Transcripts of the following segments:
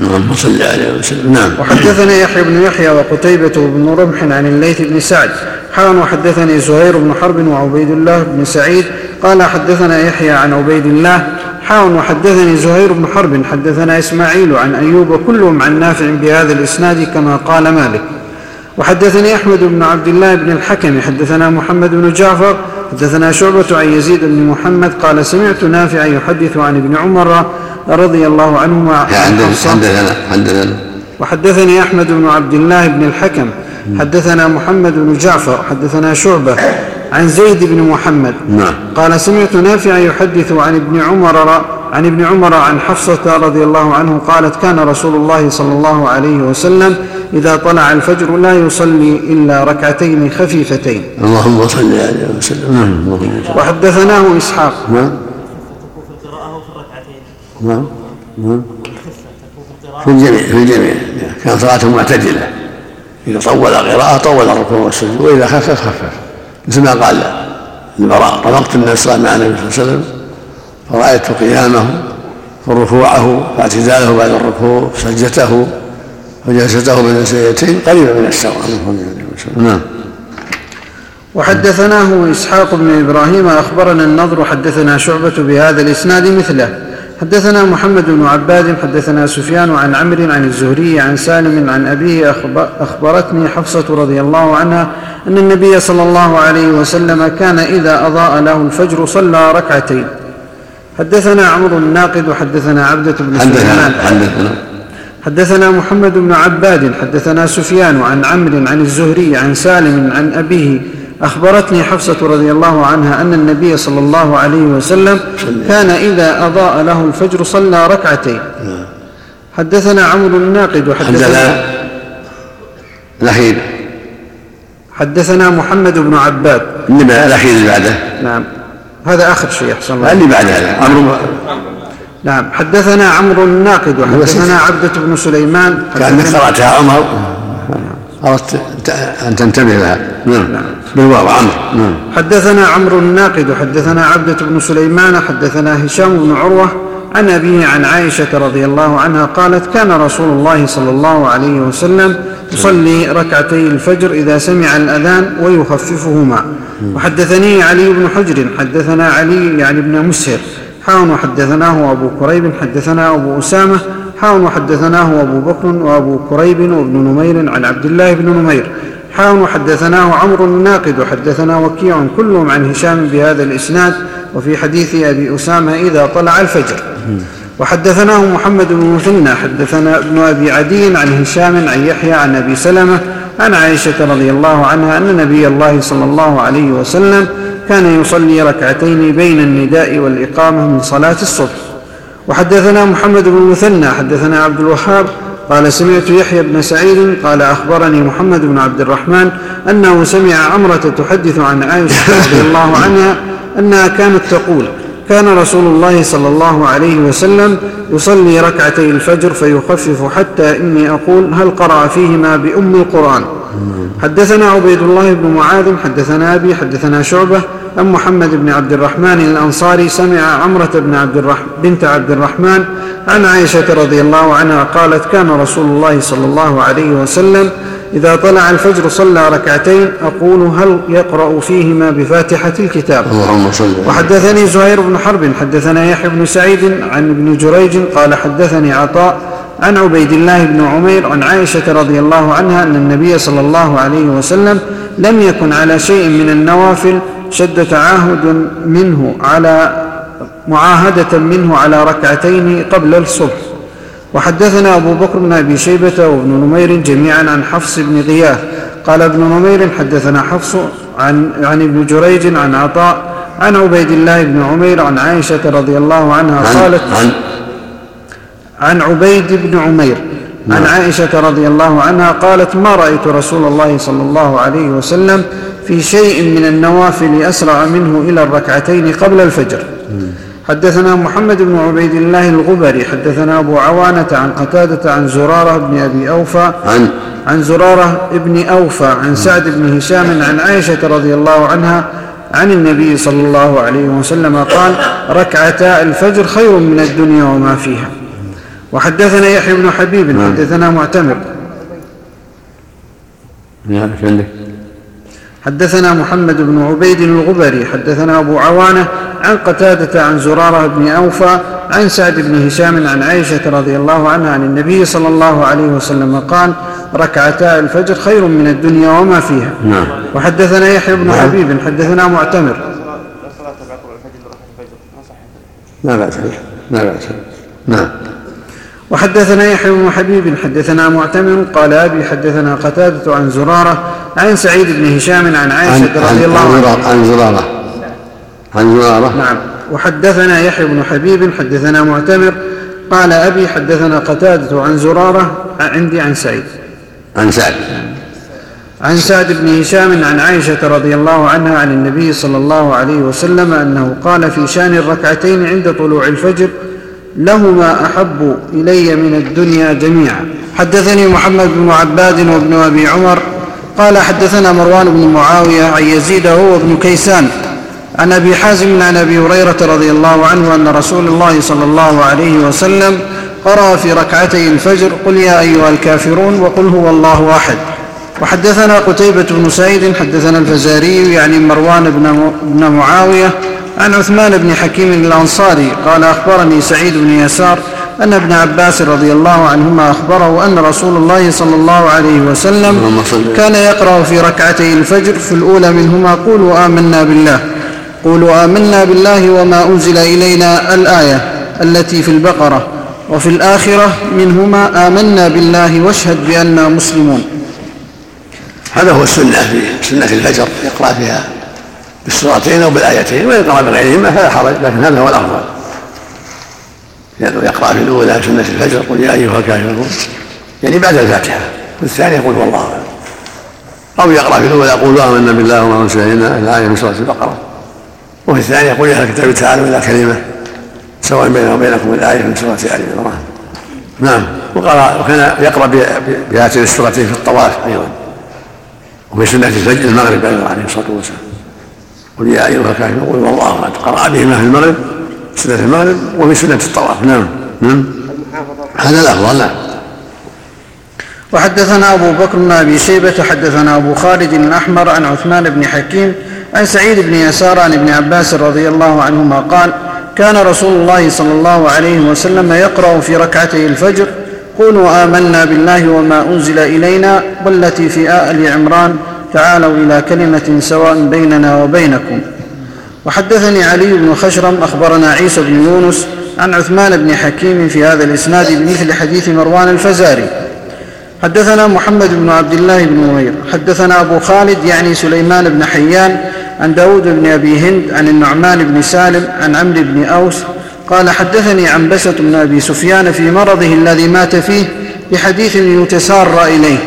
اللهم صل عليه وسلم نعم. وحدثنا يحيى بن يحيى وقتيبة بن رمح عن الليث بن سعد. حان وحدثني زهير بن حرب وعبيد الله بن سعيد. قال حدثنا يحيى عن عبيد الله حان وحدثني زهير بن حرب. حدثنا إسماعيل عن أيوب. كلهم عن نافع بهذا الإسناد كما قال مالك. وحدثني أحمد بن عبد الله بن الحكم. حدثنا محمد بن جعفر. حدثنا شعبة عن يزيد بن محمد قال سمعت نافعا يحدث عن ابن عمر رضي الله عنهما حدثنا حدثنا وحدثني أحمد بن عبد الله بن الحكم. حدثنا محمد بن جعفر. حدثنا شعبة عن زيد بن محمد. نعم. قال سمعت نافعا يحدث عن ابن عمر عن ابن عمر عن حفصة رضي الله عنه قالت كان رسول الله صلى الله عليه وسلم إذا طلع الفجر لا يصلي إلا ركعتين خفيفتين. اللهم صل عليه وسلم. نعم وحدثناه إسحاق. نعم. نعم نعم. في الجميع في الجميع. كان صلاته معتدلة. إذا طول القراءة طول الركوع والسجود وإذا خفف خفف. مثل ما قال البراء رفقت النبي صلى الله عليه وسلم فرأيت قيامه وركوعه واعتداله بعد الركوع سجدته وجلسته بين السجدتين قريبا من السواء نعم. وحدثناه إسحاق بن إبراهيم أخبرنا النضر حدثنا شعبة بهذا الإسناد مثله. حدثنا محمد بن عباد حدثنا سفيان عن عمرو عن الزهري عن سالم عن أبيه أخبرتني حفصة رضي الله عنها أن النبي صلى الله عليه وسلم كان إذا أضاء له الفجر صلى ركعتين. حدثنا عمرو الناقد وحدثنا عبدة بن سليمان. حدثنا حدثنا محمد بن عباد حدثنا سفيان عن عمرو عن الزهري عن سالم عن أبيه. أخبرتني حفصة رضي الله عنها أن النبي صلى الله عليه وسلم كان إذا أضاء له الفجر صلى ركعتين. حدثنا عمرو الناقد وحدثنا الأخير. حدثنا محمد بن عباد. الأخير اللي بعده. نعم. هذا آخر شيء أحسن الله اللي بعد هذا عمرو نعم. حدثنا عمرو الناقد وحدثنا عبدة بن سليمان. كأنك قرأتها عمر. أردت أن تنتبه لها. نعم. بالواو عمرو. نعم. حدثنا عمرو الناقد حدثنا عبدة بن سليمان حدثنا هشام بن عروة عن أبيه عن عائشة رضي الله عنها قالت كان رسول الله صلى الله عليه وسلم يصلي ركعتي الفجر إذا سمع الأذان ويخففهما. وحدثني علي بن حجر حدثنا علي يعني ابن مسهر حاون وحدثناه أبو كريب حدثنا أبو أسامة حاون وحدثناه أبو بكر وأبو كريب وابن نمير عن عبد الله بن نمير حاون وحدثناه عمرو الناقد وحدثنا وكيع كلهم عن هشام بهذا الإسناد وفي حديث أبي أسامة إذا طلع الفجر. وحدثناه محمد بن مثنى حدثنا ابن أبي عدي عن هشام عن يحيى عن أبي سلمة عن عائشة رضي الله عنها أن نبي الله صلى الله عليه وسلم كان يصلي ركعتين بين النداء والإقامة من صلاة الصبح. وحدثنا محمد بن المثنى حدثنا عبد الوهاب قال سمعت يحيى بن سعيد قال أخبرني محمد بن عبد الرحمن أنه سمع عمرة تحدث عن عائشة رضي الله عنها أنها كانت تقول كان رسول الله صلى الله عليه وسلم يصلي ركعتي الفجر فيخفف حتى إني أقول هل قرأ فيهما بأم القرآن؟ حدثنا عبيد الله بن معاذ حدثنا أبي حدثنا شعبة أم محمد بن عبد الرحمن الأنصاري سمع عمرة بن عبد بنت عبد الرحمن عن عائشة رضي الله عنها قالت كان رسول الله صلى الله عليه وسلم إذا طلع الفجر صلى ركعتين أقول هل يقرأ فيهما بفاتحة الكتاب؟ اللهم صل وحدثني زهير بن حرب حدثنا يحيى بن سعيد عن ابن جريج قال حدثني عطاء عن عبيد الله بن عمير عن عائشة رضي الله عنها أن النبي صلى الله عليه وسلم لم يكن على شيء من النوافل شد تعاهد منه على معاهدة منه على ركعتين قبل الصبح. وحدثنا أبو بكر بن أبي شيبة وابن نمير جميعا عن حفص بن غياث. قال ابن نمير حدثنا حفص عن, عن ابن جريج عن عطاء عن عبيد الله بن عمير عن عائشة رضي الله عنها قالت عن, عن عبيد بن عمير عن نعم. عائشة رضي الله عنها قالت ما رأيت رسول الله صلى الله عليه وسلم في شيء من النوافل أسرع منه إلى الركعتين قبل الفجر. حدثنا محمد بن عبيد الله الغبري حدثنا أبو عوانة عن قتادة عن زرارة بن أبي أوفى عن؟ عن زرارة بن أوفى عن سعد بن هشام عن عائشة رضي الله عنها عن النبي صلى الله عليه وسلم قال ركعتا الفجر خير من الدنيا وما فيها. وحدثنا يحيى بن حبيب نعم. حدثنا معتمر. نعم عندك؟ حدثنا محمد بن عبيد الغبري حدثنا أبو عوانة عن قتادة عن زرارة بن أوفى عن سعد بن هشام عن عائشة رضي الله عنها عن النبي صلى الله عليه وسلم قال ركعتا الفجر خير من الدنيا وما فيها. نعم. وحدثنا يحيى بن نعم. حبيب حدثنا معتمر. لا بأس لا بأس نعم. وحدثنا يحيى بن حبيب حدثنا معتمر قال أبي حدثنا قتادة عن زرارة عن سعيد بن هشام عن عن عائشة رضي عن الله عنها. عن زرارة. عن زرارة. نعم. وحدثنا يحيى بن حبيب حدثنا معتمر قال أبي حدثنا قتادة عن زرارة عندي عن سعيد. عن سعد. عن سعد بن هشام عن عائشة رضي الله عنها عن النبي صلى الله عليه وسلم أنه قال في شأن الركعتين عند طلوع الفجر لهما أحب إلي من الدنيا جميعا. حدثني محمد بن عباد وابن أبي عمر. قال حدثنا مروان بن معاوية عن يزيد هو ابن كيسان. عن أبي حازم عن أبي هريرة رضي الله عنه أن رسول الله صلى الله عليه وسلم قرأ في ركعتي الفجر قل يا أيها الكافرون وقل هو الله أحد. وحدثنا قتيبة بن سعيد حدثنا الفزاري يعني مروان بن بن معاوية عن عثمان بن حكيم الأنصاري قال أخبرني سعيد بن يسار أن ابن عباس رضي الله عنهما أخبره أن رسول الله صلى الله عليه وسلم كان يقرأ في ركعتي الفجر في الأولى منهما قولوا آمنا بالله. قولوا آمنا بالله وما أنزل إلينا الآية التي في البقرة. وفي الآخرة منهما آمنا بالله واشهد بأننا مسلمون. هذا هو السنة في سنة الفجر يقرأ فيها. بالسورتين أو بالآيتين وإن قرأ بغيرهما فلا حرج لكن هذا هو الأفضل. لأنه يقرأ في الأولى سنة الفجر قل يا أيها الكافرون. يعني بعد الفاتحة والثانية يقول هو الله أحد. أو يقرأ في الأولى قولوا آمنا بالله وما أنزل إلينا الآية من سورة البقرة. وفي الثانية يقول يا أهل الكتاب تعالوا إلى كلمة سواء بيننا وبينكم الآية من سورة آل عمران. نعم. وقرأ وكان ب- بهاتين السورتين في الطواف أيضا. وفي سنة الفجر المغرب أيضا عليه الصلاة والسلام. قل يا أيها الكافرون قل هو الله قرأ بهما في المغرب سنة المغرب وفي سنة الطواف. نعم نعم. هذا الأفضل نعم وحدثنا أبو بكر بن أبي شيبة حدثنا أبو خالد الأحمر عن عثمان بن حكيم عن سعيد بن يسار عن ابن عباس رضي الله عنهما قال كان رسول الله صلى الله عليه وسلم يقرأ في ركعتي الفجر قولوا آمنا بالله وما أنزل إلينا والتي في آل عمران. تعالوا إلى كلمة سواء بيننا وبينكم. وحدثني علي بن خشرم أخبرنا عيسى بن يونس عن عثمان بن حكيم في هذا الإسناد بمثل حديث مروان الفزاري. حدثنا محمد بن عبد الله بن نمير حدثنا أبو خالد يعني سليمان بن حيان عن داود بن أبي هند عن النعمان بن سالم عن عمرو بن أوس. قال حدثني عنبسة بن أبي سفيان في مرضه الذي مات فيه بحديث يتسار إليه.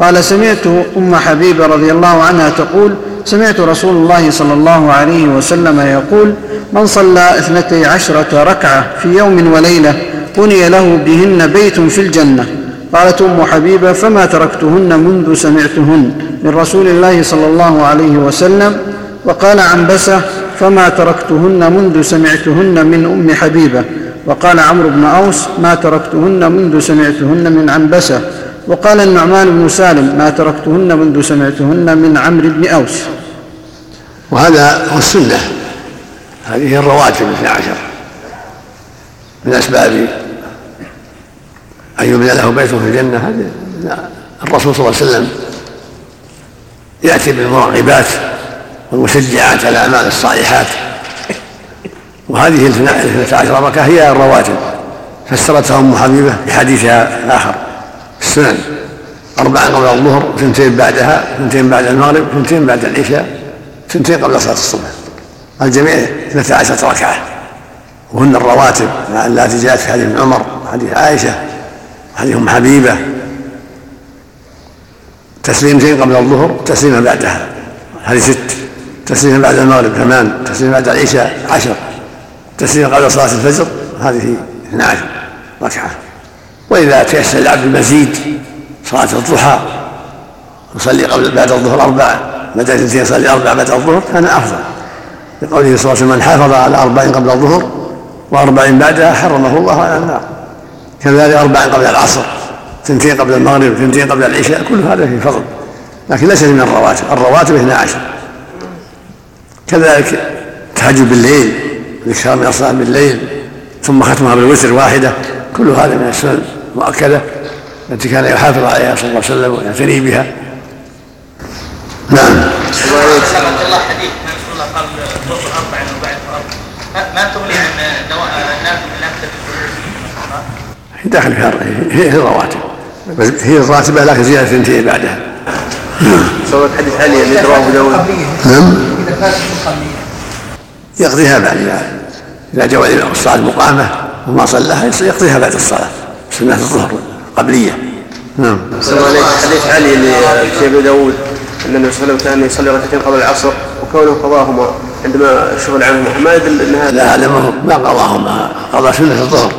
قال سمعت أم حبيبة رضي الله عنها تقول سمعت رسول الله صلى الله عليه وسلم يقول من صلى اثنتي عشرة ركعة في يوم وليلة بني له بهن بيت في الجنة. قالت أم حبيبة فما تركتهن منذ سمعتهن من رسول الله صلى الله عليه وسلم؟ وقال عنبسة فما تركتهن منذ سمعتهن من أم حبيبة. وقال عمرو بن أوس ما تركتهن منذ سمعتهن من عنبسة. وقال النعمان بن سالم ما تركتهن منذ سمعتهن من عمرو بن أوس. وهذا هو السنة. هذه الرواتب الاثنى عشر. من أسباب أن يبنى له بيت في الجنة هذه الرسول صلى الله عليه وسلم يأتي بالمراقبات والمشجعات على الأعمال الصالحات. وهذه الاثنة عشر ركعة هي الرواتب. فسرتها أم حبيبة في حديثها الآخر. السنن أربعا قبل الظهر وثنتين بعدها ثنتين بعد المغرب ثنتين بعد العشاء ثنتين قبل صلاة الصبح. الجميع اثنتا عشرة ركعة. وهن الرواتب التي جاءت في حديث عمر وحديث عائشة وحديث أم حبيبة. تسليمتين قبل الظهر تسليما بعدها. هذه ست. تسليما بعد المغرب ثمان تسليما بعد العشاء عشر. تسليما قبل صلاة الفجر هذه اثنا عشر ركعة. وإذا تيسر العبد المزيد صلاة الضحى يصلي قبل بعد الظهر أربعة بدل اثنتين يصلي أربعة بعد الظهر كان أفضل. لقوله صلى الله عليه وسلم من حافظ على أربع قبل الظهر وأربع بعدها حرمه الله على النار. كذلك أربع قبل العصر ثنتين قبل المغرب ثنتين قبل العشاء كل هذا فيه فضل لكن ليس من الرواتب الرواتب 12 كذلك التهجد بالليل الاكثار من الصلاة بالليل ثم ختمها بالوتر واحدة كل هذا من السنن المؤكده التي كان يحافظ عليها صلى الله عليه وسلم ويعتني بها. نعم. سبق الله حديث من رسول الله قال الظهر أربع وبعد أربع ما تغني عن نافله هي داخل فيها هي الرواتب هي الراتبه لكن زيادة ثنتين بعدها. صوت حديث علي اللي رواه ابو داود نعم. يقضيها بعد إذا جاء الصلاه المقامة وما صلاها يقضيها بعد الصلاة. سنة الظهر قبلية. نعم. حديث علي في ابي داود أن النبي صلى الله عليه وسلم كان يصلي ركعتين قبل العصر وكونه قضاهما عندما شغل عنهما ما يدل إن هذا لا هذا ما قضاهما. قضى سنة الظهر.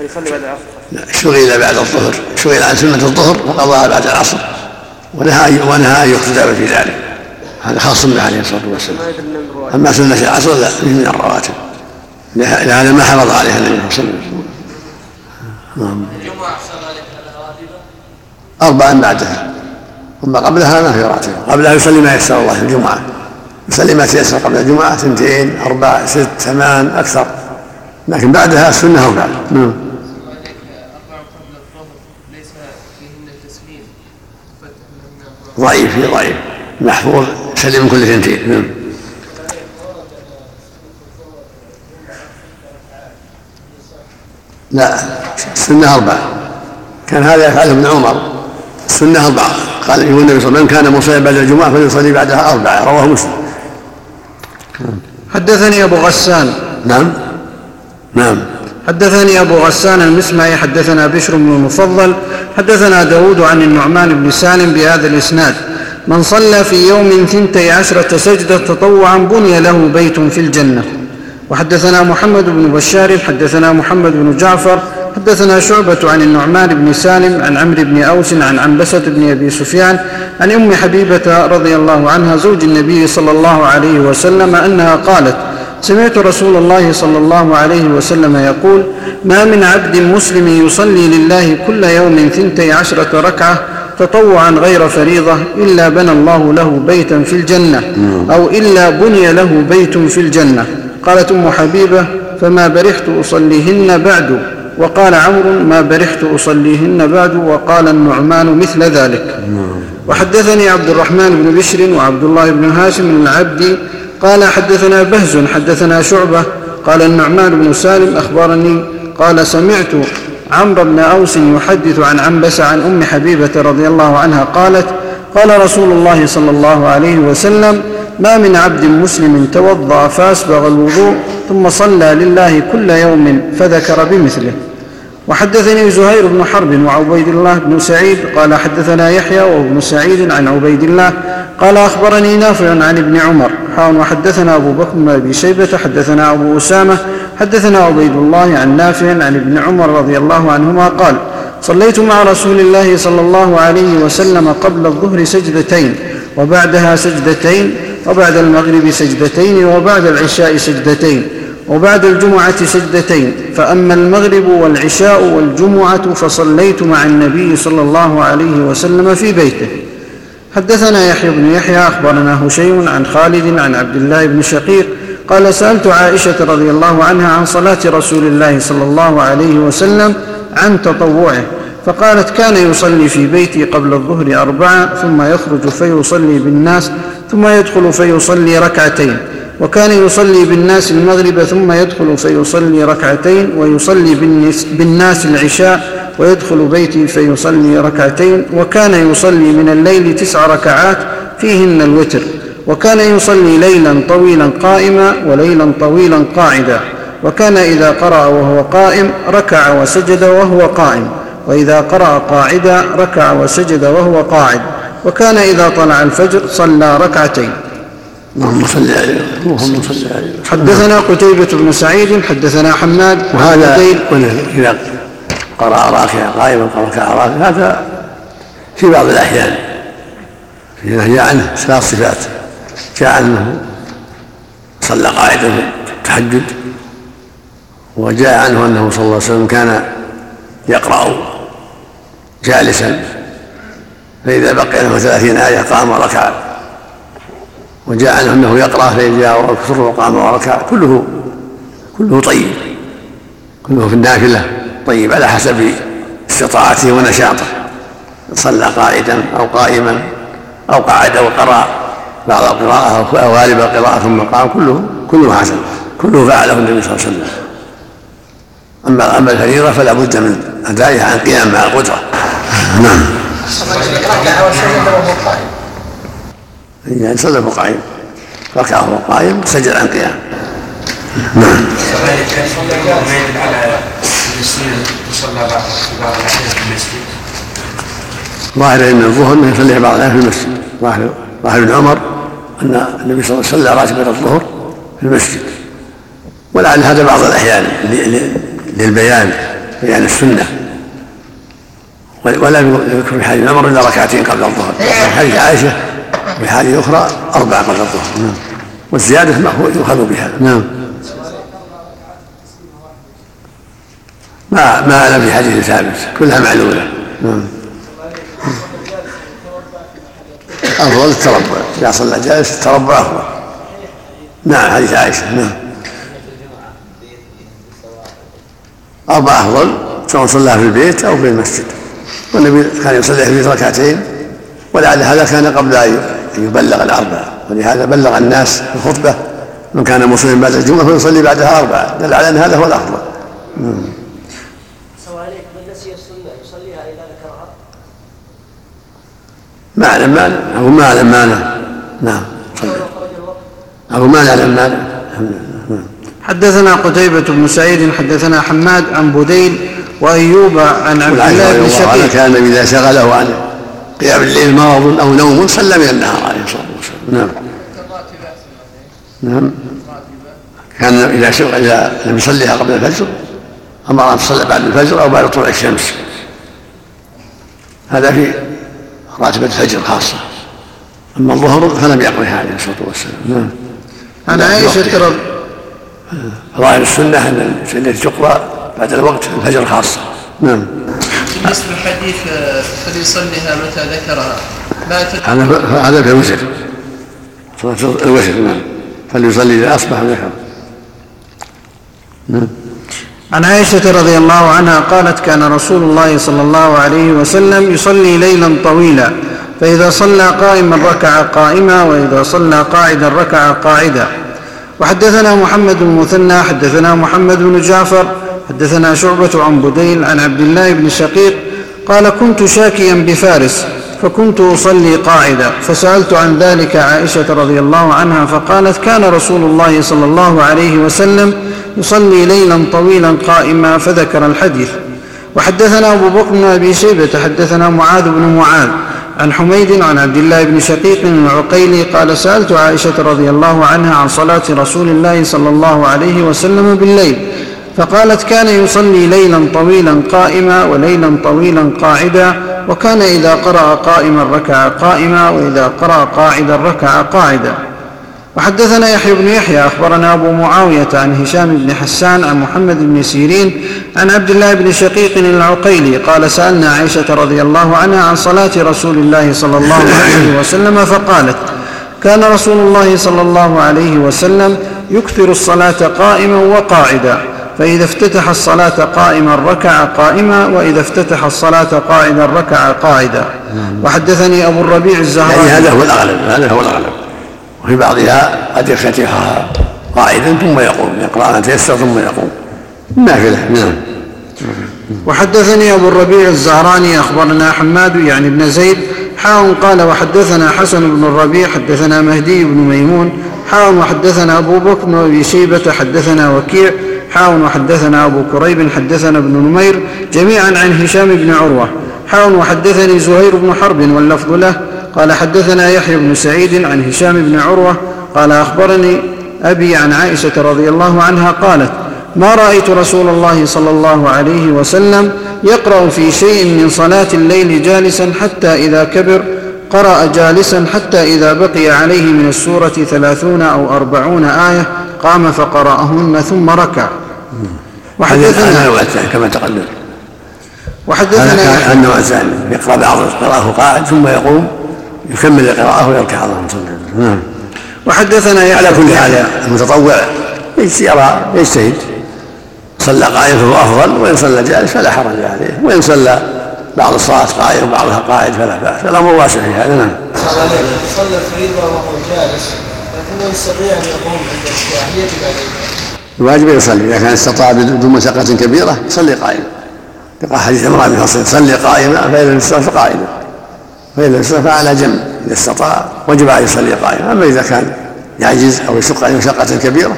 يصلي بعد العصر. شغل بعد الظهر. شغل عن سنة الظهر وقضاها بعد العصر. ونهى ونهى أن يقتدى في ذلك. هذا خاص به عليه الصلاة والسلام. أما سنة العصر لا من الرواتب. لهذا ما حفظ عليها النبي صلى الله عليه وسلم. نعم. أربعا بعدها. ثم قبلها ما في راتب. قبلها يصلي ما يسر الله في الجمعة. يصلي ما تيسر قبل الجمعة اثنتين أربع ست ثمان أكثر. لكن بعدها السنة أربع نعم ضعيف ضعيف. محفوظ سلم من كل ثنتين نعم. لا. السنة أربعة. كان هذا يفعله ابن عمر. السنة أربعة. قال أيها النبي صلى الله عليه وسلم من كان مصليا بعد الجمعة فليصلي بعدها أربعة. رواه مسلم. حدثني أبو غسان. نعم. نعم. حدثني أبو غسان المسمعي حدثنا بشر بن المفضل حدثنا داود عن النعمان بن سالم بهذا الإسناد. من صلى في يوم ثنتي عشرة سجدة تطوعا بني له بيت في الجنة. وحدثنا محمد بن بشار حدثنا محمد بن جعفر حدثنا شعبة عن النعمان بن سالم عن عمرو بن أوس عن عنبسة بن أبي سفيان عن أم حبيبة رضي الله عنها زوج النبي صلى الله عليه وسلم أنها قالت سمعت رسول الله صلى الله عليه وسلم يقول ما من عبد مسلم يصلي لله كل يوم ثنتي عشرة ركعة تطوعا غير فريضة إلا بنى الله له بيتا في الجنة أو إلا بني له بيت في الجنة. قالت أم حبيبة فما برحت أصليهن بعد وقال عمرو ما برحت أصليهن بعد وقال النعمان مثل ذلك وحدثني عبد الرحمن بن بشر وعبد الله بن هاشم العبدي قال حدثنا بهز حدثنا شعبة قال النعمان بن سالم أخبرني قال سمعت عمرو بن أوس يحدث عن عنبس عن أم حبيبة رضي الله عنها قالت قال رسول الله صلى الله عليه وسلم ما من عبد مسلم توضأ فأسبغ الوضوء ثم صلى لله كل يوم فذكر بمثله وحدثني زهير بن حرب وعبيد الله بن سعيد قال حدثنا يحيى وابن سعيد عن عبيد الله قال أخبرني نافع عن ابن عمر حاون وحدثنا أبو بكر بن أبي شيبة حدثنا أبو أسامة حدثنا عبيد الله عن نافع عن ابن عمر رضي الله عنهما قال صليت مع رسول الله صلى الله عليه وسلم قبل الظهر سجدتين وبعدها سجدتين وبعد المغرب سجدتين وبعد العشاء سجدتين. وبعد الجمعة سجدتين فأما المغرب والعشاء والجمعة فصليت مع النبي صلى الله عليه وسلم في بيته. حدثنا يحيى بن يحيى أخبرنا هشيم عن خالد عن عبد الله بن شقيق قال سألت عائشة رضي الله عنها عن صلاة رسول الله صلى الله عليه وسلم عن تطوعه فقالت كان يصلي في بيتي قبل الظهر أربعة ثم يخرج فيصلي بالناس ثم يدخل فيصلي ركعتين. وكان يصلي بالناس المغرب ثم يدخل فيصلي ركعتين ويصلي بالناس العشاء ويدخل بيتي فيصلي ركعتين وكان يصلي من الليل تسع ركعات فيهن الوتر وكان يصلي ليلا طويلا قائما وليلا طويلا قاعدا وكان إذا قرأ وهو قائم ركع وسجد وهو قائم وإذا قرأ قاعدا ركع وسجد وهو قاعد وكان إذا طلع الفجر صلى ركعتين اللهم صل عليه اللهم صل عليه حدثنا قتيبة بن سعيد حدثنا حماد وهذا إذا قرأ راكعا قائما ركع راكعا هذا في بعض الأحيان. إذا جاء عنه ثلاث صفات. جاء عنه صلى قاعدا في التهجد وجاء عنه أنه صلى الله عليه وسلم كان يقرأ جالسا. فإذا بقي له ثلاثين آية قام وركع. وجاء عنه أنه يقرأ فإذا جاء الكسر وقام وركع كله كله طيب كله في النافلة طيب على حسب استطاعته ونشاطه صلى قائدا أو قائما أو قعد وقرأ بعض القراءة أو غالب القراءة ثم قام كله كله حسن كله فعله النبي صلى الله عليه وسلم. أما أما الفريضة فلا بد من أدائها عن قيام مع القدرة. نعم ركع وسجد وهو قائم يعني صلى قائم وهو قائم سجد عن قيام. نعم. ظاهر أن الظهر انه يصليها بعض الأيام في المسجد. ظاهر ظاهر ابن عمر أن النبي صلى الله عليه وسلم راتبة الظهر في المسجد. ولعل هذا بعض الأحيان للبيان بيان السنة. ولم يذكر في حديث عمر إلا ركعتين قبل الظهر. وفي حديث عائشة وفي حديث أخرى أربع قبل الظهر نعم. والزيادة مأخوذ يؤخذ بها. نعم. ما ما أعلم في حديث ثابت. كلها معلولة. نعم. أفضل التربع. إذا صلى جالس التربع أفضل نعم حديث عائشة. نعم. أربع أفضل. سواء صلى في البيت أو في المسجد. والنبي كان يصلي في ركعتين. ولعل هذا كان قبل أن يبلغ الأربع ولهذا بلغ الناس في الخطبة. من كان مسلما بعد الجمعة فيصلي بعدها أربعة. دل على أن هذا هو الأفضل. سواء عليك من نسي السنة؟ يصليها إذا ذكرها؟ ما أعلم. مانع أو ما أعلم. مانع نعم. أو ما نعلم مانع نعم. حدثنا قتيبة بن سعيد حدثنا حماد عن بديل وأيوب عن عبد الله بن شقيق. كان إذا شغله عن قيام الليل مرض أو نوم صلى من النهار عليه الصلاة والسلام. نعم. نعم. كان إذا إذا لم يصليها قبل الفجر أمر أن تصلى بعد الفجر أو بعد طلوع الشمس. هذا في راتبة الفجر خاصة. أما الظهر فلم يقضيها عليه الصلاة والسلام. نعم. عن عائشة رضي ظاهر السنة أن التي تقرأ بعد الوقت الفجر خاصة. نعم. بالنسبة للحديث آه، فليصليها متى ذكرها ما هذا هذا في الوتر. صلاة الوتر نعم. فليصلي إذا أصبح ذكر نعم. عن عائشة رضي الله عنها قالت كان رسول الله صلى الله عليه وسلم يصلي ليلا طويلا فإذا صلى قائما ركع قائما وإذا صلى قاعدا ركع قاعدا. وحدثنا محمد بن المثنى حدثنا محمد بن جعفر حدثنا شعبة عن بديل عن عبد الله بن شقيق قال كنت شاكيا بفارس فكنت أصلي قاعدا فسألت عن ذلك عائشة رضي الله عنها فقالت كان رسول الله صلى الله عليه وسلم يصلي ليلا طويلا قائما فذكر الحديث. وحدثنا أبو بكر بن أبي شيبة حدثنا معاذ بن معاذ عن حميد عن عبد الله بن شقيق العقيلي قال سألت عائشة رضي الله عنها عن صلاة رسول الله صلى الله عليه وسلم بالليل. فقالت كان يصلي ليلا طويلا قائما وليلا طويلا قاعدا وكان إذا قرأ قائما ركع قائما وإذا قرأ قاعدا ركع قاعدا. وحدثنا يحيى بن يحيى أخبرنا أبو معاوية عن هشام بن حسان عن محمد بن سيرين عن عبد الله بن شقيق العقيلي قال سألنا عائشة رضي الله عنها عن صلاة رسول الله صلى الله عليه وسلم فقالت كان رسول الله صلى الله عليه وسلم يكثر الصلاة قائما وقاعدا. فإذا افتتح الصلاة قائما ركع قائما وإذا افتتح الصلاة قاعدا ركع قاعدا. وحدثني أبو الربيع يعني الزهراني هذا هو الأغلب هذا هو الأغلب. وفي بعضها قد يفتتحها قائدا ثم يقوم يقرأ ما تيسر ثم يقوم. نافلة نعم. وحدثني أبو الربيع الزهراني أخبرنا حماد يعني بن زيد حاء قال وحدثنا حسن بن الربيع حدثنا مهدي بن ميمون حاء وحدثنا أبو بكر بن أبي شيبة حدثنا وكيع حاء وحدثنا أبو كريب حدثنا ابن نمير جميعا عن هشام بن عروة. حاء وحدثني زهير بن حرب واللفظ له قال حدثنا يحيى بن سعيد عن هشام بن عروة قال أخبرني أبي عن عائشة رضي الله عنها قالت ما رأيت رسول الله صلى الله عليه وسلم يقرأ في شيء من صلاة الليل جالسا حتى إذا كبر قرأ جالسا حتى إذا بقي عليه من السورة ثلاثون أو أربعون آية قام فقرأهن ثم ركع. وحدثنا كما تقدم. وحدثنا النوع الثاني يقرأ بعض قراءه قاعد ثم يقوم يكمل القراءة ويركع اللهم صل على نعم. وحدثنا على كل حال المتطوع يرى يجتهد. صلى قائما فهو أفضل وإن صلى جالس فلا حرج عليه وإن صلى بعض الصلاه قائم وبعضها قاعد فلا بأس الأمر واسع في هذا نعم. صلى الفريضة وهو جالس لكنه يستطيع أن يقوم عند عليه الواجب يصلي إذا كان استطاع بدون مشقه كبيرة يصلي قائما يقع حديث عمران بن حصين صلي قائما فإن لم يستطع فقائما فإن لم يستطع فعلى جنب إذا استطاع وجب عليه يصلي قائما. أما إذا كان يعجز أو يشق عليه مشقة كبيرة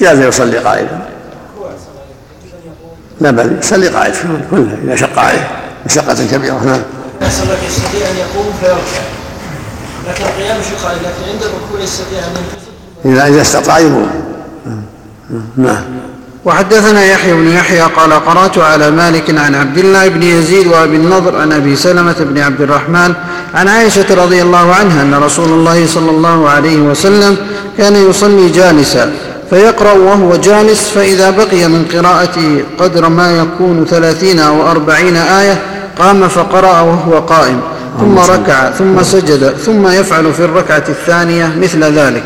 جاز يصلي قائما. لا بل يصلي قائد كله إذا شق عليه مشقه كبيره نعم. صلى يستطيع أن يقوم فيركع لكن القيام عليه لكن عند الركوع يستطيع أن ينتظر. إذا إذا استطاع يقوم. نعم. وحدثنا يحيى بن يحيى قال قرأت على مالك عن عبد الله بن يزيد وأبي النضر عن أبي سلمة بن عبد الرحمن عن عائشة رضي الله عنها أن رسول الله صلى الله عليه وسلم كان يصلي جالسا. فيقرأ وهو جالس فإذا بقي من قراءته قدر ما يكون ثلاثين أو أربعين آية قام فقرأ وهو قائم. ثم ركع ثم سجد ثم يفعل في الركعة الثانية مثل ذلك.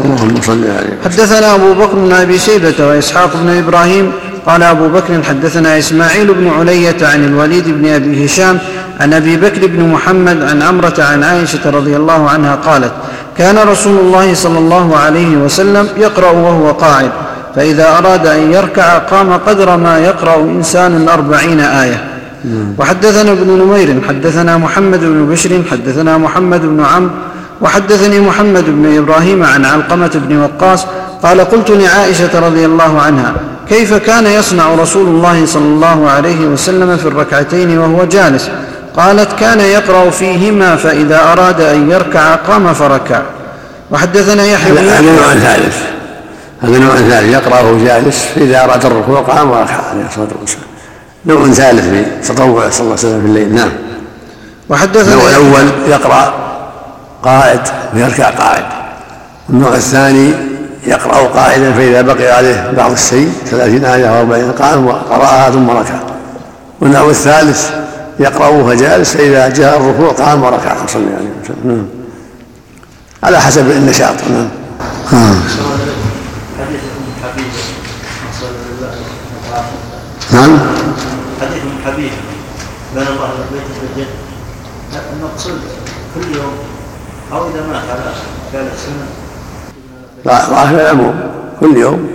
حدثنا أبو بكر بن أبي شيبة وإسحاق بن إبراهيم قال أبو بكر حدثنا إسماعيل بن علية عن الوليد بن أبي هشام عن أبي بكر بن محمد عن عمرة عن عائشة رضي الله عنها قالت كان رسول الله صلى الله عليه وسلم يقرأ وهو قاعد فإذا أراد أن يركع قام قدر ما يقرأ إنسان أربعين آية. وحدثنا ابن نمير حدثنا محمد بن بشر حدثنا محمد بن عمرو وحدثني محمد بن إبراهيم عن علقمة بن وقاص قال قلت لعائشة رضي الله عنها كيف كان يصنع رسول الله صلى الله عليه وسلم في الركعتين وهو جالس؟ قالت كان يقرأ فيهما فإذا أراد أن يركع قام فركع. وحدثنا يحيى بن هذا نوع ثالث. هذا نوع ثالث. يقرأ وهو جالس فإذا أراد الركوع قام وركع عليه الصلاة والسلام. نوع ثالث في تطوع صلى الله عليه وسلم في الليل. نعم. وحدثنا النوع الأول يقرأ قائد ويركع قاعد. النوع الثاني يقرأ قائدا فإذا بقي عليه بعض الشيء ثلاثين آية أو أربعين قام وقرأها ثم ركع. والنوع الثالث يقرأ وهو جالس فإذا جاء الركوع قام وركع صلى الله عليه وسلم نعم على حسب النشاط. نعم. نعم. حديث ام حبيبه الله والبيت في الجنه المقصود كل يوم أو اذا مات على كان سنه ظاهر العموم. كل يوم.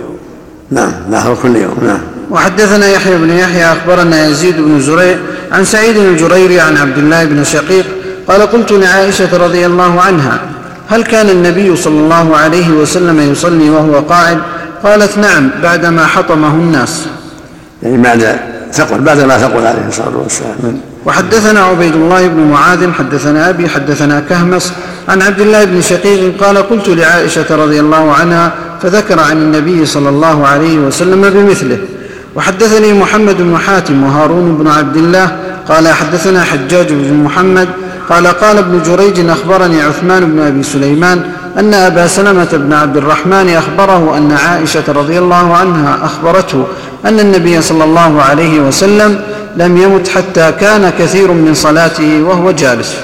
نعم ظاهر كل يوم. نعم. وحدثنا يحيى بن يحيى أخبرنا يزيد بن زريع عن سعيد الجريري عن عبد الله بن شقيق قال قلت لعائشة رضي الله عنها هل كان النبي صلى الله عليه وسلم يصلي وهو قاعد؟ قالت نعم بعدما حطمه الناس. يعني بعد ثقل بعد ما ثقل عليه الصلاة والسلام. وحدثنا عبيد الله بن معاذ حدثنا أبي حدثنا كهمس. عن عبد الله بن شقيق قال قلت لعائشة رضي الله عنها فذكر عن النبي صلى الله عليه وسلم بمثله. وحدثني محمد بن حاتم وهارون بن عبد الله قال حدثنا حجاج بن محمد قال قال ابن جريج أخبرني عثمان بن أبي سليمان أن أبا سلمة بن عبد الرحمن أخبره أن عائشة رضي الله عنها أخبرته أن النبي صلى الله عليه وسلم لم يمت حتى كان كثير من صلاته وهو جالس.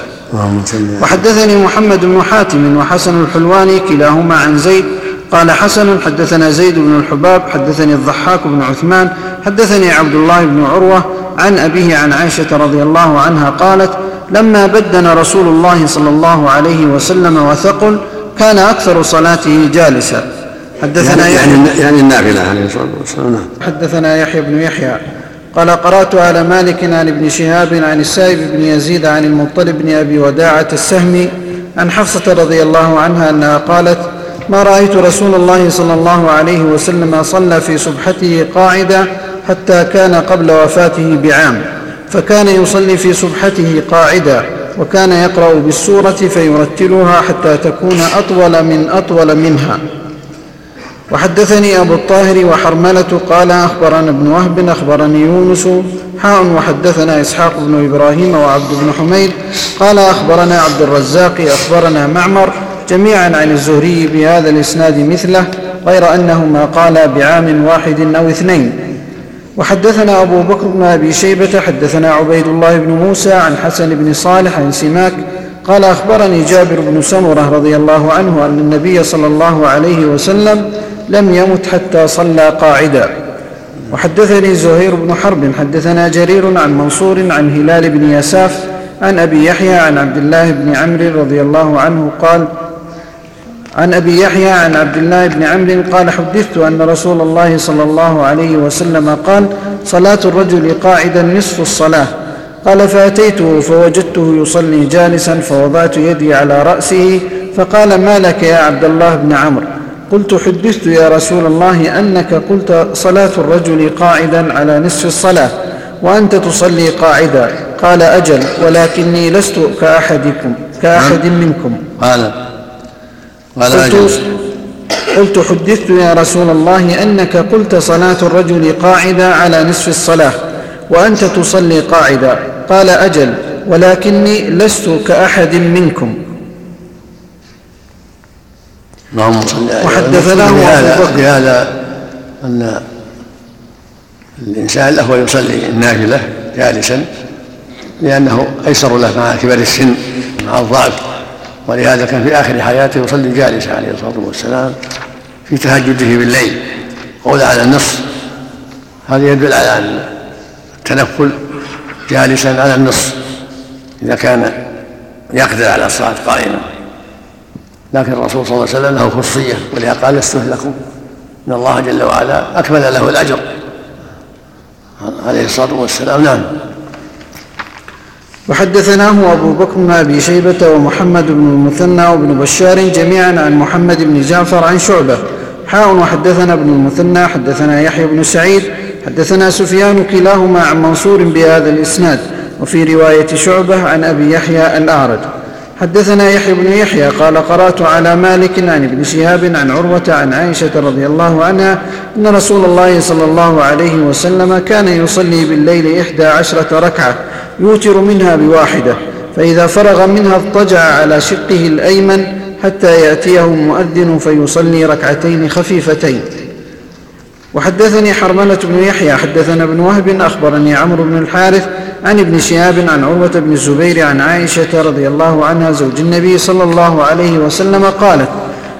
وحدثني محمد بن حاتم وحسن الحلواني كلاهما عن زيد قال حسن حدثنا زيد بن الحباب حدثني الضحاك بن عثمان حدثني عبد الله بن عروة عن أبيه عن عائشة رضي الله عنها قالت لما بدن رسول الله صلى الله عليه وسلم وثقل كان أكثر صلاته جالسا. حدثنا يعني يحيى يعني, يعني النافلة عليه الصلاة والسلام نعم. حدثنا يحيى بن يحيى قال قرأت على مالك عن ابن شهاب عن السائب بن يزيد عن المطلب بن أبي وداعة السهمي عن حفصة رضي الله عنها أنها قالت ما رأيت رسول الله صلى الله عليه وسلم صلى في سبحته قاعدا حتى كان قبل وفاته بعام فكان يصلي في سبحته قاعدا وكان يقرأ بالسورة فيرتلها حتى تكون أطول من أطول منها. وحدثني أبو الطاهر وحرملة قال أخبرنا ابن وهب أخبرني يونس حاء وحدثنا إسحاق بن إبراهيم وعبد بن حميد قال أخبرنا عبد الرزاق أخبرنا معمر جميعا عن الزهري بهذا الإسناد مثله غير أنهما قالا بعام واحد أو اثنين. وحدثنا أبو بكر بن أبي شيبة حدثنا عبيد الله بن موسى عن حسن بن صالح عن سماك قال أخبرني جابر بن سمرة رضي الله عنه أن النبي صلى الله عليه وسلم لم يمت حتى صلى قاعدا. وحدثني زهير بن حرب حدثنا جرير عن منصور عن هلال بن يساف عن أبي يحيى عن عبد الله بن عمرو رضي الله عنه قال عن أبي يحيى عن عبد الله بن عمرو قال حدثت أن رسول الله صلى الله عليه وسلم قال صلاة الرجل قاعدا نصف الصلاة. قال فأتيته فوجدته يصلي جالسا فوضعت يدي على رأسه فقال ما لك يا عبد الله بن عمرو؟ قلت حدثت يا رسول الله أنك قلت صلاة الرجل قاعدا على نصف الصلاة وأنت تصلي قاعدا. قال أجل ولكني لست كأحدكم كأحد منكم. قال قال قلت, أجل. قلت حدثت يا رسول الله أنك قلت صلاة الرجل قاعدا على نصف الصلاة وأنت تصلي قاعدا قال أجل ولكني لست كأحد منكم على وحدثناه أبو بهذا بكر. بهذا أن الإنسان له يصلي النافلة جالسا لأنه أيسر له مع كبر السن مع الضعف ولهذا كان في آخر حياته يصلي جالسا عليه الصلاة والسلام في تهجده بالليل قول على النصف. هذا يدل على ان التنفل جالسا على النصف إذا كان يقدر على الصلاة قائما. لكن الرسول صلى الله عليه وسلم له خصية ولهذا قال لست لكم إن الله جل وعلا أكمل له الأجر. عليه الصلاة والسلام نعم. وحدثناه أبو بكر بن أبي شيبة ومحمد بن المثنى وابن بشار جميعا عن محمد بن جعفر عن شعبة. حاء وحدثنا ابن المثنى حدثنا يحيى بن سعيد حدثنا سفيان كلاهما عن منصور بهذا الإسناد وفي رواية شعبة عن أبي يحيى الأعرج. حدثنا يحيى بن يحيى قال قرأت على مالك عن ابن شهاب عن عروة عن عائشة رضي الله عنها أن رسول الله صلى الله عليه وسلم كان يصلي بالليل إحدى عشرة ركعة يوتر منها بواحدة فإذا فرغ منها اضطجع على شقه الأيمن حتى يأتيه المؤذن فيصلي ركعتين خفيفتين. وحدثني حرملة بن يحيى حدثنا ابن وهب أخبرني عمرو بن الحارث عن ابن شهاب عن عروة بن الزبير عن عائشة رضي الله عنها زوج النبي صلى الله عليه وسلم قالت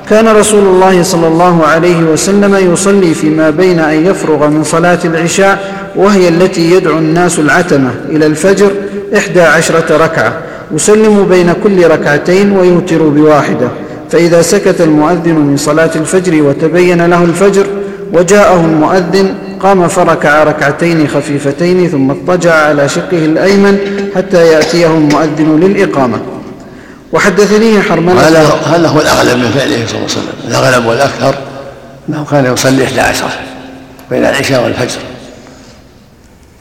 كان رسول الله صلى الله عليه وسلم يصلي فيما بين أن يفرغ من صلاة العشاء وهي التي يدعو الناس العتمة إلى الفجر إحدى عشرة ركعة. يسلم بين كل ركعتين ويوتر بواحدة. فإذا سكت المؤذن من صلاة الفجر وتبين له الفجر وجاءه المؤذن قام فركع ركعتين خفيفتين ثم اضطجع على شقه الأيمن حتى يأتيه المؤذن للإقامة. وحدثني حرملة هذا هذا هو الأغلب من فعله صلى الله عليه وسلم. الأغلب والأكثر أنه كان يصلي إحدى عشرة بين العشاء والفجر.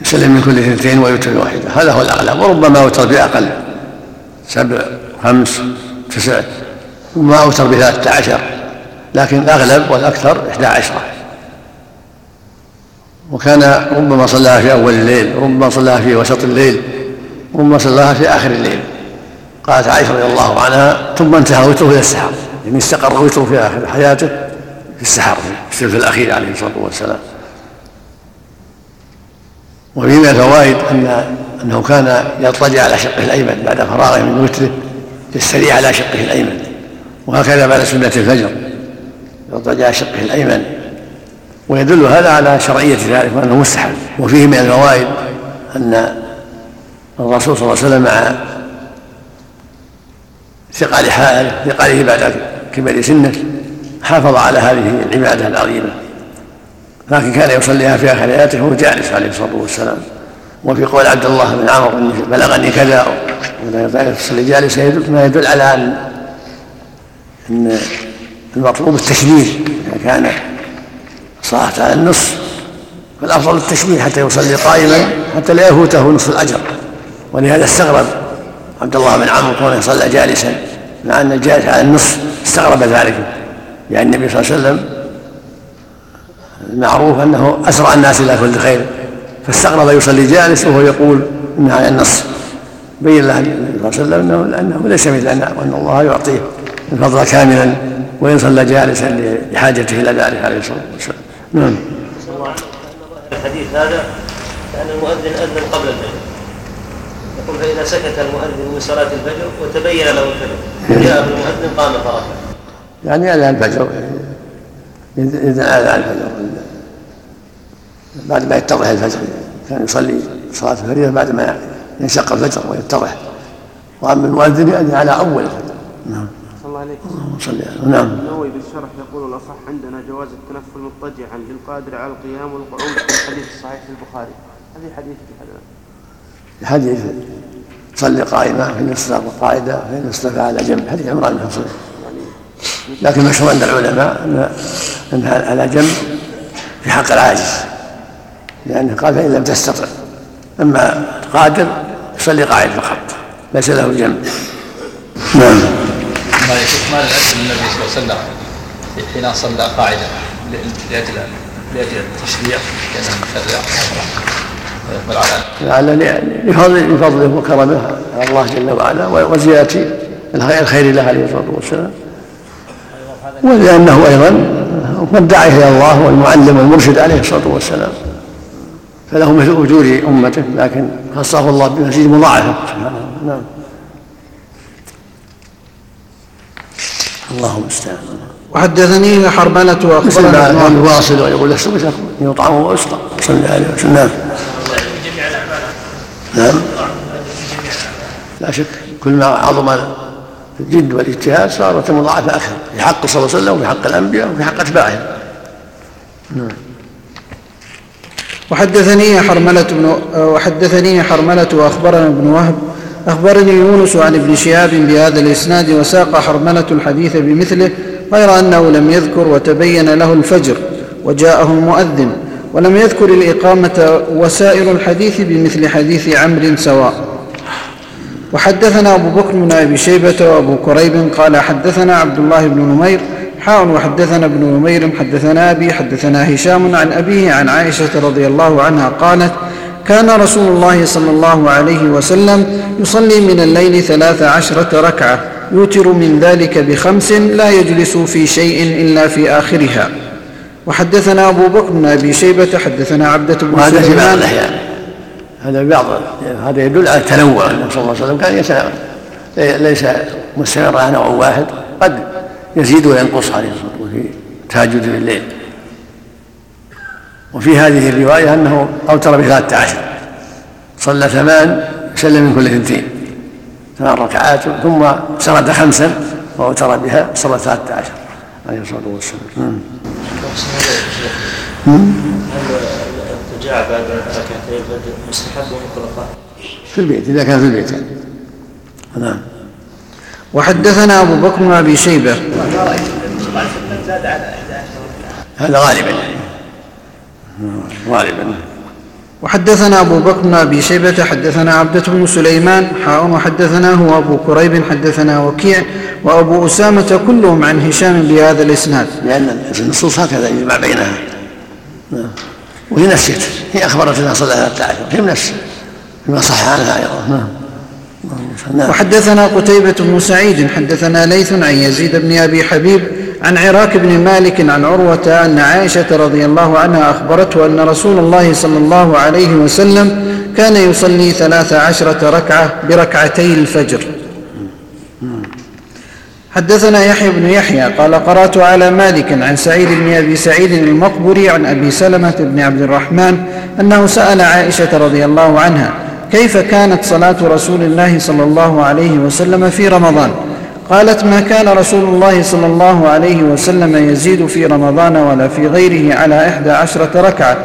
يسلم من كل اثنتين ويوتر بواحده هذا هو الأغلب. وربما اوتر بأقل. سبع خمس تسع. وما أوتر بثلاثة عشر. لكن الأغلب والأكثر إحدى عشرة. وكان ربما صلاها في أول الليل وربما صلاها في وسط الليل وربما صلاها في آخر الليل. قالت عائشة رضي الله عنها ثم انتهى وتره إلى السحر. يعني استقر وتره في آخر حياته في السحر في الثلث الأخير عليه الصلاة والسلام. وفي من الفوائد ان أنه كان يضطجع على شقه الأيمن بعد فراغه من وتره يستريح على شقه الأيمن. وهكذا بعد سنة الفجر يضطجع على شقه الأيمن. ويدل هذا على شرعية ذلك وأنه مستحب. وفيه من الفوائد أن الرسول صلى الله عليه وسلم مع ثقل حاله ثقله بعد كبر سنه حافظ على هذه العبادة العظيمة. لكن كان يصليها في آخر حياته وهو جالس عليه الصلاة والسلام. وفي قول عبد الله بن إني بلغني كذا يصلي جالسا يدل ما يدل على إن المطلوب التشمير إذا كان صلاة على النصف فالأفضل التشمير حتى يصلي قائما حتى لا يفوته نصف الأجر. ولهذا استغرب عبد الله بن عمرو كونه صلى جالسا مع أن الجالس على النصف استغرب ذلك يعني النبي صلى الله عليه وسلم المعروف أنه أسرع الناس إلى كل خير فاستغرب يصلي جالس وهو يقول انه على النصف. بين له النبي صلى الله عليه وسلم أنه انه ليس مثلنا وان الله يعطيه الفضل كاملا وإن صلى جالسا لحاجته إلى ذلك عليه الصلاة والسلام. نعم. الحديث هذا كان المؤذن أذن قبل الفجر يقول فإذا سكت المؤذن من صلاة الفجر وتبين له الفجر. جاء بالمؤذن قام فركع. يعني أذان الفجر. إذا أذان الفجر. بعد ما يتضح الفجر. كان يصلي صلاة الفريضة بعد ما ينشق الفجر ويتضح. وأما المؤذن يأذن على أول الفجر. نعم. الله عليك صلي نعم. النووي بالشرح يقول الأصح عندنا جواز التنفل مضطجعا للقادر على القيام والقعود في الحديث الصحيح في البخاري. هذه حديث في هذا الحديث صلي قائمة فإن استطاع قاعدة فإن استطاع على جنب حديث عمران بن حصين لكن مشهور عند العلماء أن أنها على جنب في حق العاجز لأنه قال فإن لم تستطع أما القادر يصلي قاعد فقط ليس له جنب. نعم. ما ما العلم النبي صلى الله عليه وسلم حين صلى قاعدا لاجل لأجل التشريع كانه مشرع. لعل لفضل لفضله وكرمه على الله جل وعلا وزيادة الخير له عليه الصلاة والسلام. ولأنه أيضا هو الداعي إلى الله والمعلم والمرشد عليه الصلاة والسلام. فله مثل أجور أمته لكن خصه الله بمزيد مضاعفة. سبحانه نعم. الله المستعان وحدثني حرملة مثل ما وأخبرنا يواصل ويقول لست يطعم ويسقى صلى عليه وسلم. نعم. لا شك. كل ما عظم الجد والاجتهاد صارت مضاعفة أكثر. في حق صلى الله عليه وسلم وفي حق الأنبياء وفي حق أتباعهم. نعم. وحدثني حرملة بن وحدثني حرملة وأخبرنا ابن وهب. أخبرني يونس عن ابن شهاب بهذا الإسناد وساق حرملة الحديث بمثله غير أنه لم يذكر وتبين له الفجر وجاءه المؤذن ولم يذكر الإقامة وسائر الحديث بمثل حديث عمرو سواء. وحدثنا أبو بكر بن أبي شيبة وأبو كريب قال حدثنا عبد الله بن نمير حاء وحدثنا ابن نمير حدثنا أبي حدثنا هشام عن أبيه عن عائشة رضي الله عنها قالت كان رسول الله صلى الله عليه وسلم يصلي من الليل ثلاث عشرة ركعة يوتر من ذلك بخمس لا يجلس في شيء إلا في آخرها. وحدثنا أبو بكر بن أبي شيبة حدثنا عبدة بن وهذا في بعض سليمان الأحيان هذا في بعض هذا يدل على التنوع. النبي صلى الله عليه وسلم كان يتنوع ليس مستمر على نوع واحد قد يزيد وينقص عليه الصلاة والسلام في تهجد في الليل. وفي هذه الرواية أنه أوتر بثلاثة عشر. صلى ثمان سلم من كل اثنتين ثمان ركعات ثم سرد خمسا وأوتر بها صلى ثلاثة عشر. عليه الصلاة والسلام. نعم. الارتجاع بعد ركعتي الفجر مستحب في البيت إذا كان في البيت. نعم. وحدثنا أبو بكر بن على 11 هذا غالبا. غالبا. وحدثنا أبو بكر بن أبي شيبة حدثنا عبدة بن سليمان حاء وحدثنا هو أبو كريب حدثنا وكيع وأبو أسامة كلهم عن هشام بهذا الإسناد. لأن النصوص هكذا يجمع بينها. نعم. وهي نسيت هي أخبرت أنها صلى 13 هي نفس فيما صح عنها أيضا. نعم. نعم. وحدثنا قتيبة بن سعيد حدثنا ليث عن يزيد بن أبي حبيب عن عراك بن مالك عن عروة أن عائشة رضي الله عنها أخبرته أن رسول الله صلى الله عليه وسلم كان يصلي ثلاث عشرة ركعة بركعتي الفجر. حدثنا يحيى بن يحيى قال قرأت على مالك عن سعيد بن أبي سعيد المقبري عن أبي سلمة بن عبد الرحمن أنه سأل عائشة رضي الله عنها كيف كانت صلاة رسول الله صلى الله عليه وسلم في رمضان؟ قالت ما كان رسول الله صلى الله عليه وسلم يزيد في رمضان ولا في غيره على إحدى عشرة ركعة.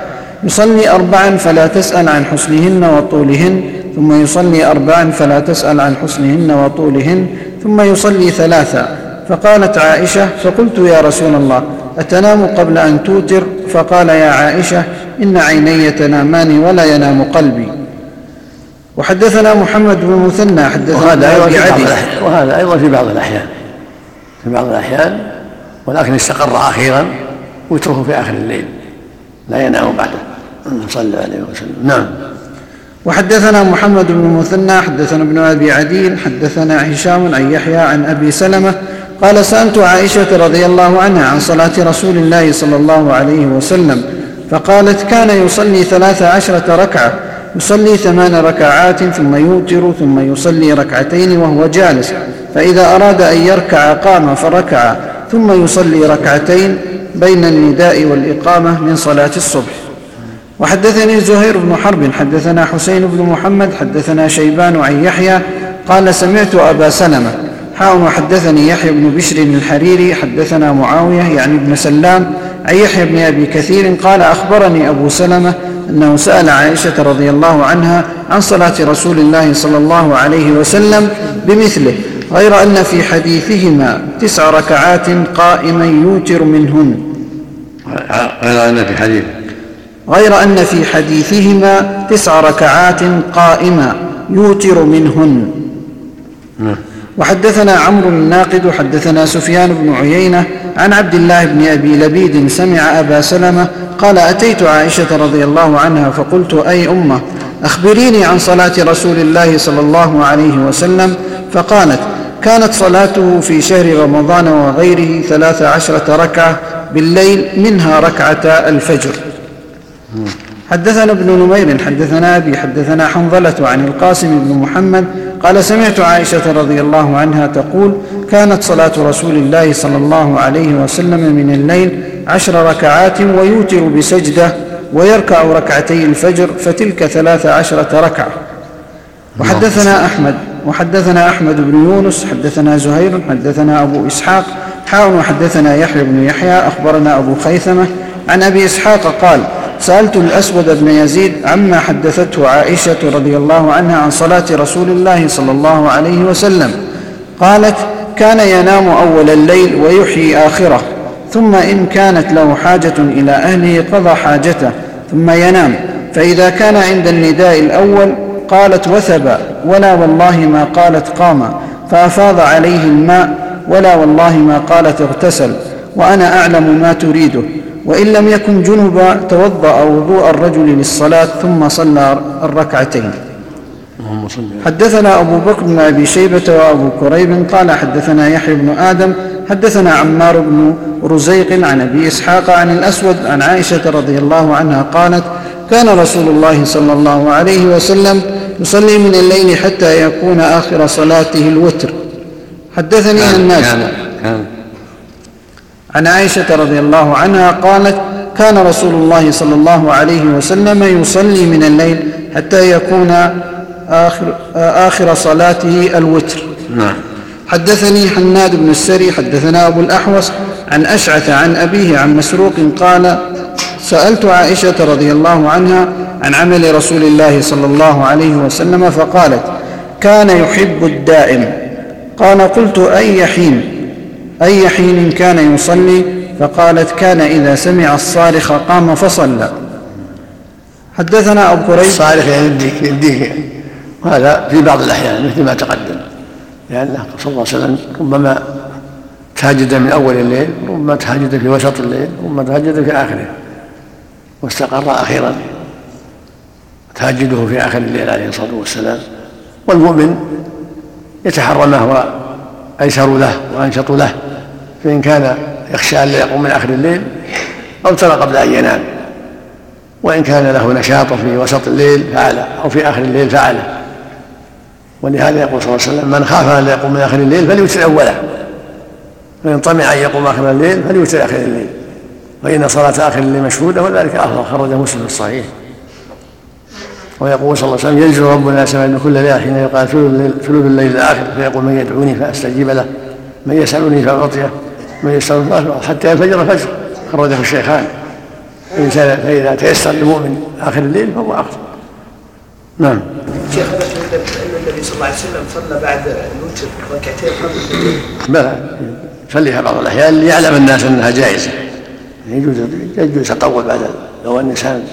يصلي أربعا فلا تسأل عن حسنهن وطولهن ثم يصلي أربعا فلا تسأل عن حسنهن وطولهن ثم يصلي ثلاثا فقالت عائشة فقلت يا رسول الله أتنام قبل أن توتر؟ فقال يا عائشة إن عيني تنامان ولا ينام قلبي. وحدثنا محمد بن المثنى حدثنا وهذا أيضا في بعض الأحيان. وهذا أيضا في بعض الأحيان. في بعض الأحيان. ولكن استقر أخيرا ويتركه في آخر الليل. لا ينام بعده. صلى عليه وسلم. نعم. وحدثنا محمد بن المثنى حدثنا ابن أبي عدي حدثنا هشام عن يحيى عن أبي سلمة. قال سألت عائشة رضي الله عنها عن صلاة رسول الله صلى الله عليه وسلم فقالت كان يصلي ثلاث عشرة ركعة يصلي ثمان ركعات ثم يوتر ثم يصلي ركعتين وهو جالس. فإذا أراد أن يركع قام فركع ثم يصلي ركعتين بين النداء والإقامة من صلاة الصبح. وحدثني زهير بن حرب حدثنا حسين بن محمد حدثنا شيبان عن يحيى قال سمعت أبا سلمة. حاء وحدثني يحيى بن بشر الحريري حدثنا معاوية يعني ابن سلام عن يحيى بن أبي كثير قال أخبرني أبو سلمة أنه سأل عائشة رضي الله عنها عن صلاة رسول الله صلى الله عليه وسلم بمثله غير أن في حديثهما تسع ركعات قائما يوتر منهن. غير أن في حديث. غير أن في حديثهما تسع ركعات قائما يوتر منهن. نعم. وحدثنا عمرو الناقد حدثنا سفيان بن عيينة عن عبد الله بن أبي لبيد سمع أبا سلمة قال أتيت عائشة رضي الله عنها فقلت أي أمة أخبريني عن صلاة رسول الله صلى الله عليه وسلم. فقالت كانت صلاته في شهر رمضان وغيره ثلاث عشرة ركعة بالليل منها ركعتا الفجر. حدثنا ابن نمير حدثنا أبي حدثنا حنظلة عن القاسم بن محمد قال سمعت عائشة رضي الله عنها تقول كانت صلاة رسول الله صلى الله عليه وسلم من الليل عشر ركعات ويوتر بسجدة ويركع ركعتي الفجر فتلك ثلاث عشرة ركعة. وحدثنا أحمد وحدثنا أحمد بن يونس حدثنا زهير حدثنا أبو إسحاق حاول وحدثنا يحيى بن يحيى أخبرنا أبو خيثمة عن أبي إسحاق قال سألت الأسود بن يزيد عما حدثته عائشة رضي الله عنها عن صلاة رسول الله صلى الله عليه وسلم. قالت كان ينام أول الليل ويحيي آخره ثم إن كانت له حاجة إلى أهله قضى حاجته ثم ينام. فإذا كان عند النداء الأول قالت وثب ولا والله ما قالت قام. فأفاض عليه الماء ولا والله ما قالت اغتسل. وأنا أعلم ما تريده. وإن لم يكن جنبا توضأ وضوء الرجل للصلاة ثم صلى الركعتين. حدثنا أبو بكر بن أبي شيبة وأبو كريب قال حدثنا يحيى بن آدم حدثنا عمار بن رزيق عن أبي إسحاق عن الأسود عن عائشة رضي الله عنها قالت كان رسول الله صلى الله عليه وسلم يصلي من الليل حتى يكون آخر صلاته الوتر. حدثني الناس. كان عن عائشة رضي الله عنها قالت كان رسول الله صلى الله عليه وسلم يصلي من الليل حتى يكون آخر, آخر صلاته الوتر. نعم. حدثني حناد بن السري حدثنا أبو الأحوص عن أشعث عن أبيه عن مسروق قال سألت عائشة رضي الله عنها عن عمل رسول الله صلى الله عليه وسلم فقالت كان يحب الدائم. قال قلت أي حين؟ أي حين كان يصلي فقالت كان إذا سمع الصارخ قام فصلى. حدثنا أبو كريب الصارخ يعني يديك يديك وهذا في بعض الأحيان مثل ما تقدم. لأنه صلى الله عليه وسلم ربما تهجد من أول الليل ربما تهجد في وسط الليل ربما تهجد في آخره. واستقر أخيرا. تهجده في آخر الليل عليه الصلاة والسلام. والمؤمن يتحرى ما هو أيسر له وأنشط له. فإن كان يخشى أن لا يقوم من آخر الليل أوتر قبل أن ينام. وإن كان له نشاط في وسط الليل فعله أو في آخر الليل فعله. ولهذا يقول صلى الله عليه وسلم من خاف أن لا يقوم من آخر الليل فليوتر أوله. فإن طمع أن يقوم آخر الليل فليوتر آخر الليل. فإن صلاة آخر الليل مشهودة وذلك أفضل. خرجه مسلم في الصحيح. ويقول صلى الله عليه وسلم ينزل ربنا سمع كل ليلة حين يقال ثلث الليل الآخر فيقول من يدعوني فأستجيب له من يسألني فأعطيه من يسأل حتى ينفجر الفجر. خرجه الشيخان. فإذا تيسر للمؤمن آخر الليل فهو أفضل نعم. شيخ النبي صلى الله عليه وسلم صلى بعد الوتر ركعتين قبل بلى. يصليها بعض الأحيان ليعلم الناس أنها جائزة. يجوز يجوز يتطول بعد لو الإنسان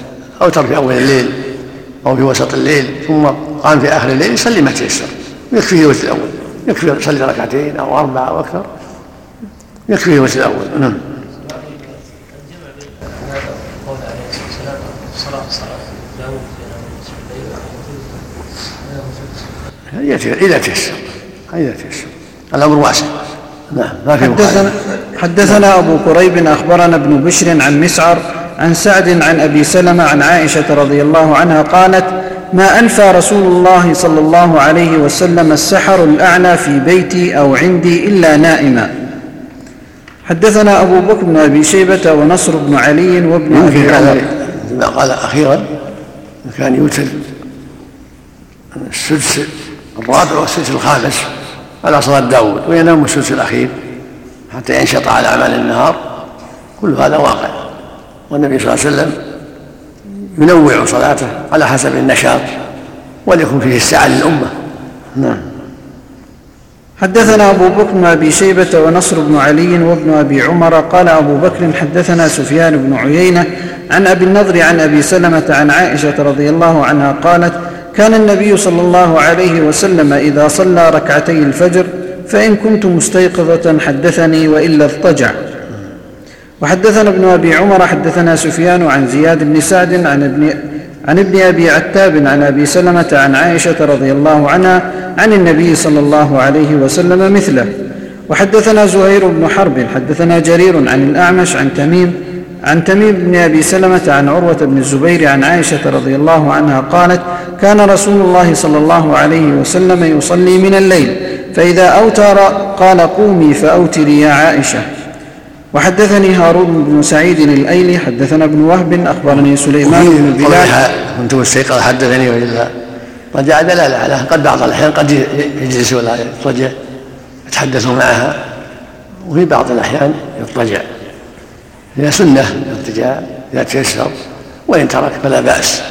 أوتر في أول الليل أو في وسط الليل ثم قام في آخر الليل يصلي ما تيسر. يكفيه الوتر الأول. يكفي يصلي ركعتين أو أربعة أو أكثر. يكفيه الوتر الأول. نعم. إذا تيسر إذا تيسر الأمر واسع. نعم ما في حدثنا, حدثنا أبو كريب أخبرنا ابن بشر عن مسعر عن سعد عن أبي سلمة عن عائشة رضي الله عنها قالت ما الفى رسول الله صلى الله عليه وسلم السحر الأعلى في بيتي أو عندي إلا نائما حدثنا أبو بكر بن أبي شيبة ونصر بن علي وابن يمكن عمر ما قال أخيرا كان يوتر السدس الرابع والسدس الخامس على صلاة داود وينام السدس الأخير حتى ينشط على أعمال النهار. كل هذا واقع. والنبي صلى الله عليه وسلم ينوع صلاته على حسب النشاط وليكن فيه السعة للأمة. نعم. حدثنا أبو بكر بن أبي شيبة ونصر بن علي وابن أبي عمر قال أبو بكر حدثنا سفيان بن عيينة عن أبي النضر عن أبي سلمة عن عائشة رضي الله عنها قالت كان النبي صلى الله عليه وسلم إذا صلى ركعتي الفجر فإن كنت مستيقظة حدثني وإلا اضطجع. وحدثنا ابن أبي عمر حدثنا سفيان عن زياد بن سعد عن ابن عن ابن أبي عتاب عن أبي سلمة عن عائشة رضي الله عنها عن النبي صلى الله عليه وسلم مثله. وحدثنا زهير بن حرب حدثنا جرير عن الأعمش عن تميم عن تميم بن أبي سلمة عن عروة بن الزبير عن عائشة رضي الله عنها قالت كان رسول الله صلى الله عليه وسلم يصلي من الليل فإذا أوتر قال قومي فأوتري يا عائشة. وحدثني هارون بن سعيد الأيلي حدثنا ابن وهب أخبرني سليمان بن بلال. كنت مستيقظ حدثني والا رجع دلالة على قد بعض الأحيان قد يجلس ولا يضطجع يتحدث معها وفي بعض الأحيان يضطجع. هي سنة الاضطجاع إذا تيسر وإن ترك فلا بأس.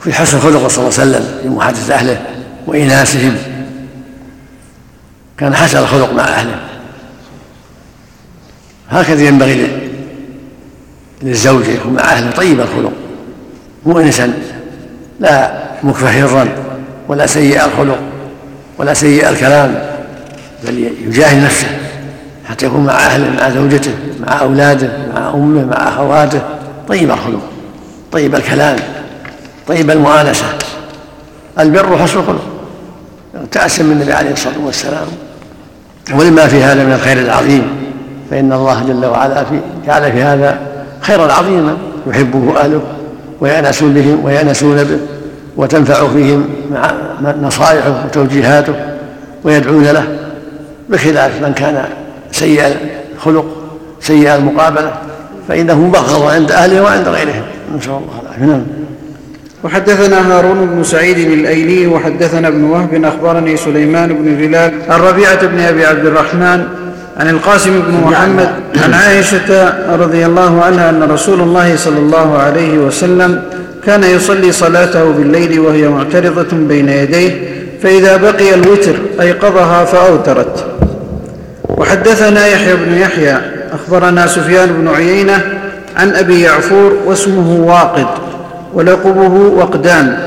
في حسن خلقه صلى الله عليه وسلم في محادثة أهله واناسهم كان حسن الخلق مع أهله. هكذا ينبغي للزوج يكون مع اهله طيب الخلق. مؤنسا لا مكفهرا ولا سيء الخلق ولا سيء الكلام بل يجاهد نفسه حتى يكون مع أهله مع زوجته مع أولاده مع أمه مع أخواته. طيب الخلق طيب الكلام طيب المؤانسة. البر حسن الخلق. تأسم النبي عليه الصلاة والسلام. ولما في هذا من الخير العظيم. فإن الله جل وعلا في جعل في هذا خيرا عظيما. يحبه أهله ويأنسون بهم ويأنسون به وتنفع فيهم مع نصائحه وتوجيهاته ويدعون له بخلاف من كان سيء الخلق سيء المقابلة. فإنه مبغض عند أهله وعند غيرهم. نسأل الله العافية. نعم. وحدثنا هارون بن سعيد الأيلي وحدثنا ابن وهب أخبرني سليمان بن بلال عن ربيعة بن أبي عبد الرحمن عن القاسم بن محمد عن عائشة رضي الله عنها أن رسول الله صلى الله عليه وسلم كان يصلي صلاته بالليل وهي معترضة بين يديه فإذا بقي الوتر أيقظها فأوترت. وحدثنا يحيى بن يحيى أخبرنا سفيان بن عيينة عن أبي يعفور واسمه واقد ولقبه وقدان.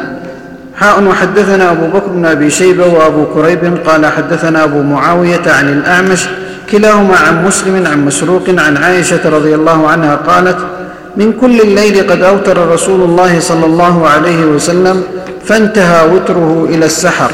حاء وحدثنا أبو بكر بن أبي شيبة وأبو كريب قال حدثنا أبو معاوية عن الأعمش كلاهما عن مسلم عن مسروق عن عائشة رضي الله عنها قالت من كل الليل قد أوتر رسول الله صلى الله عليه وسلم فانتهى وتره إلى السحر.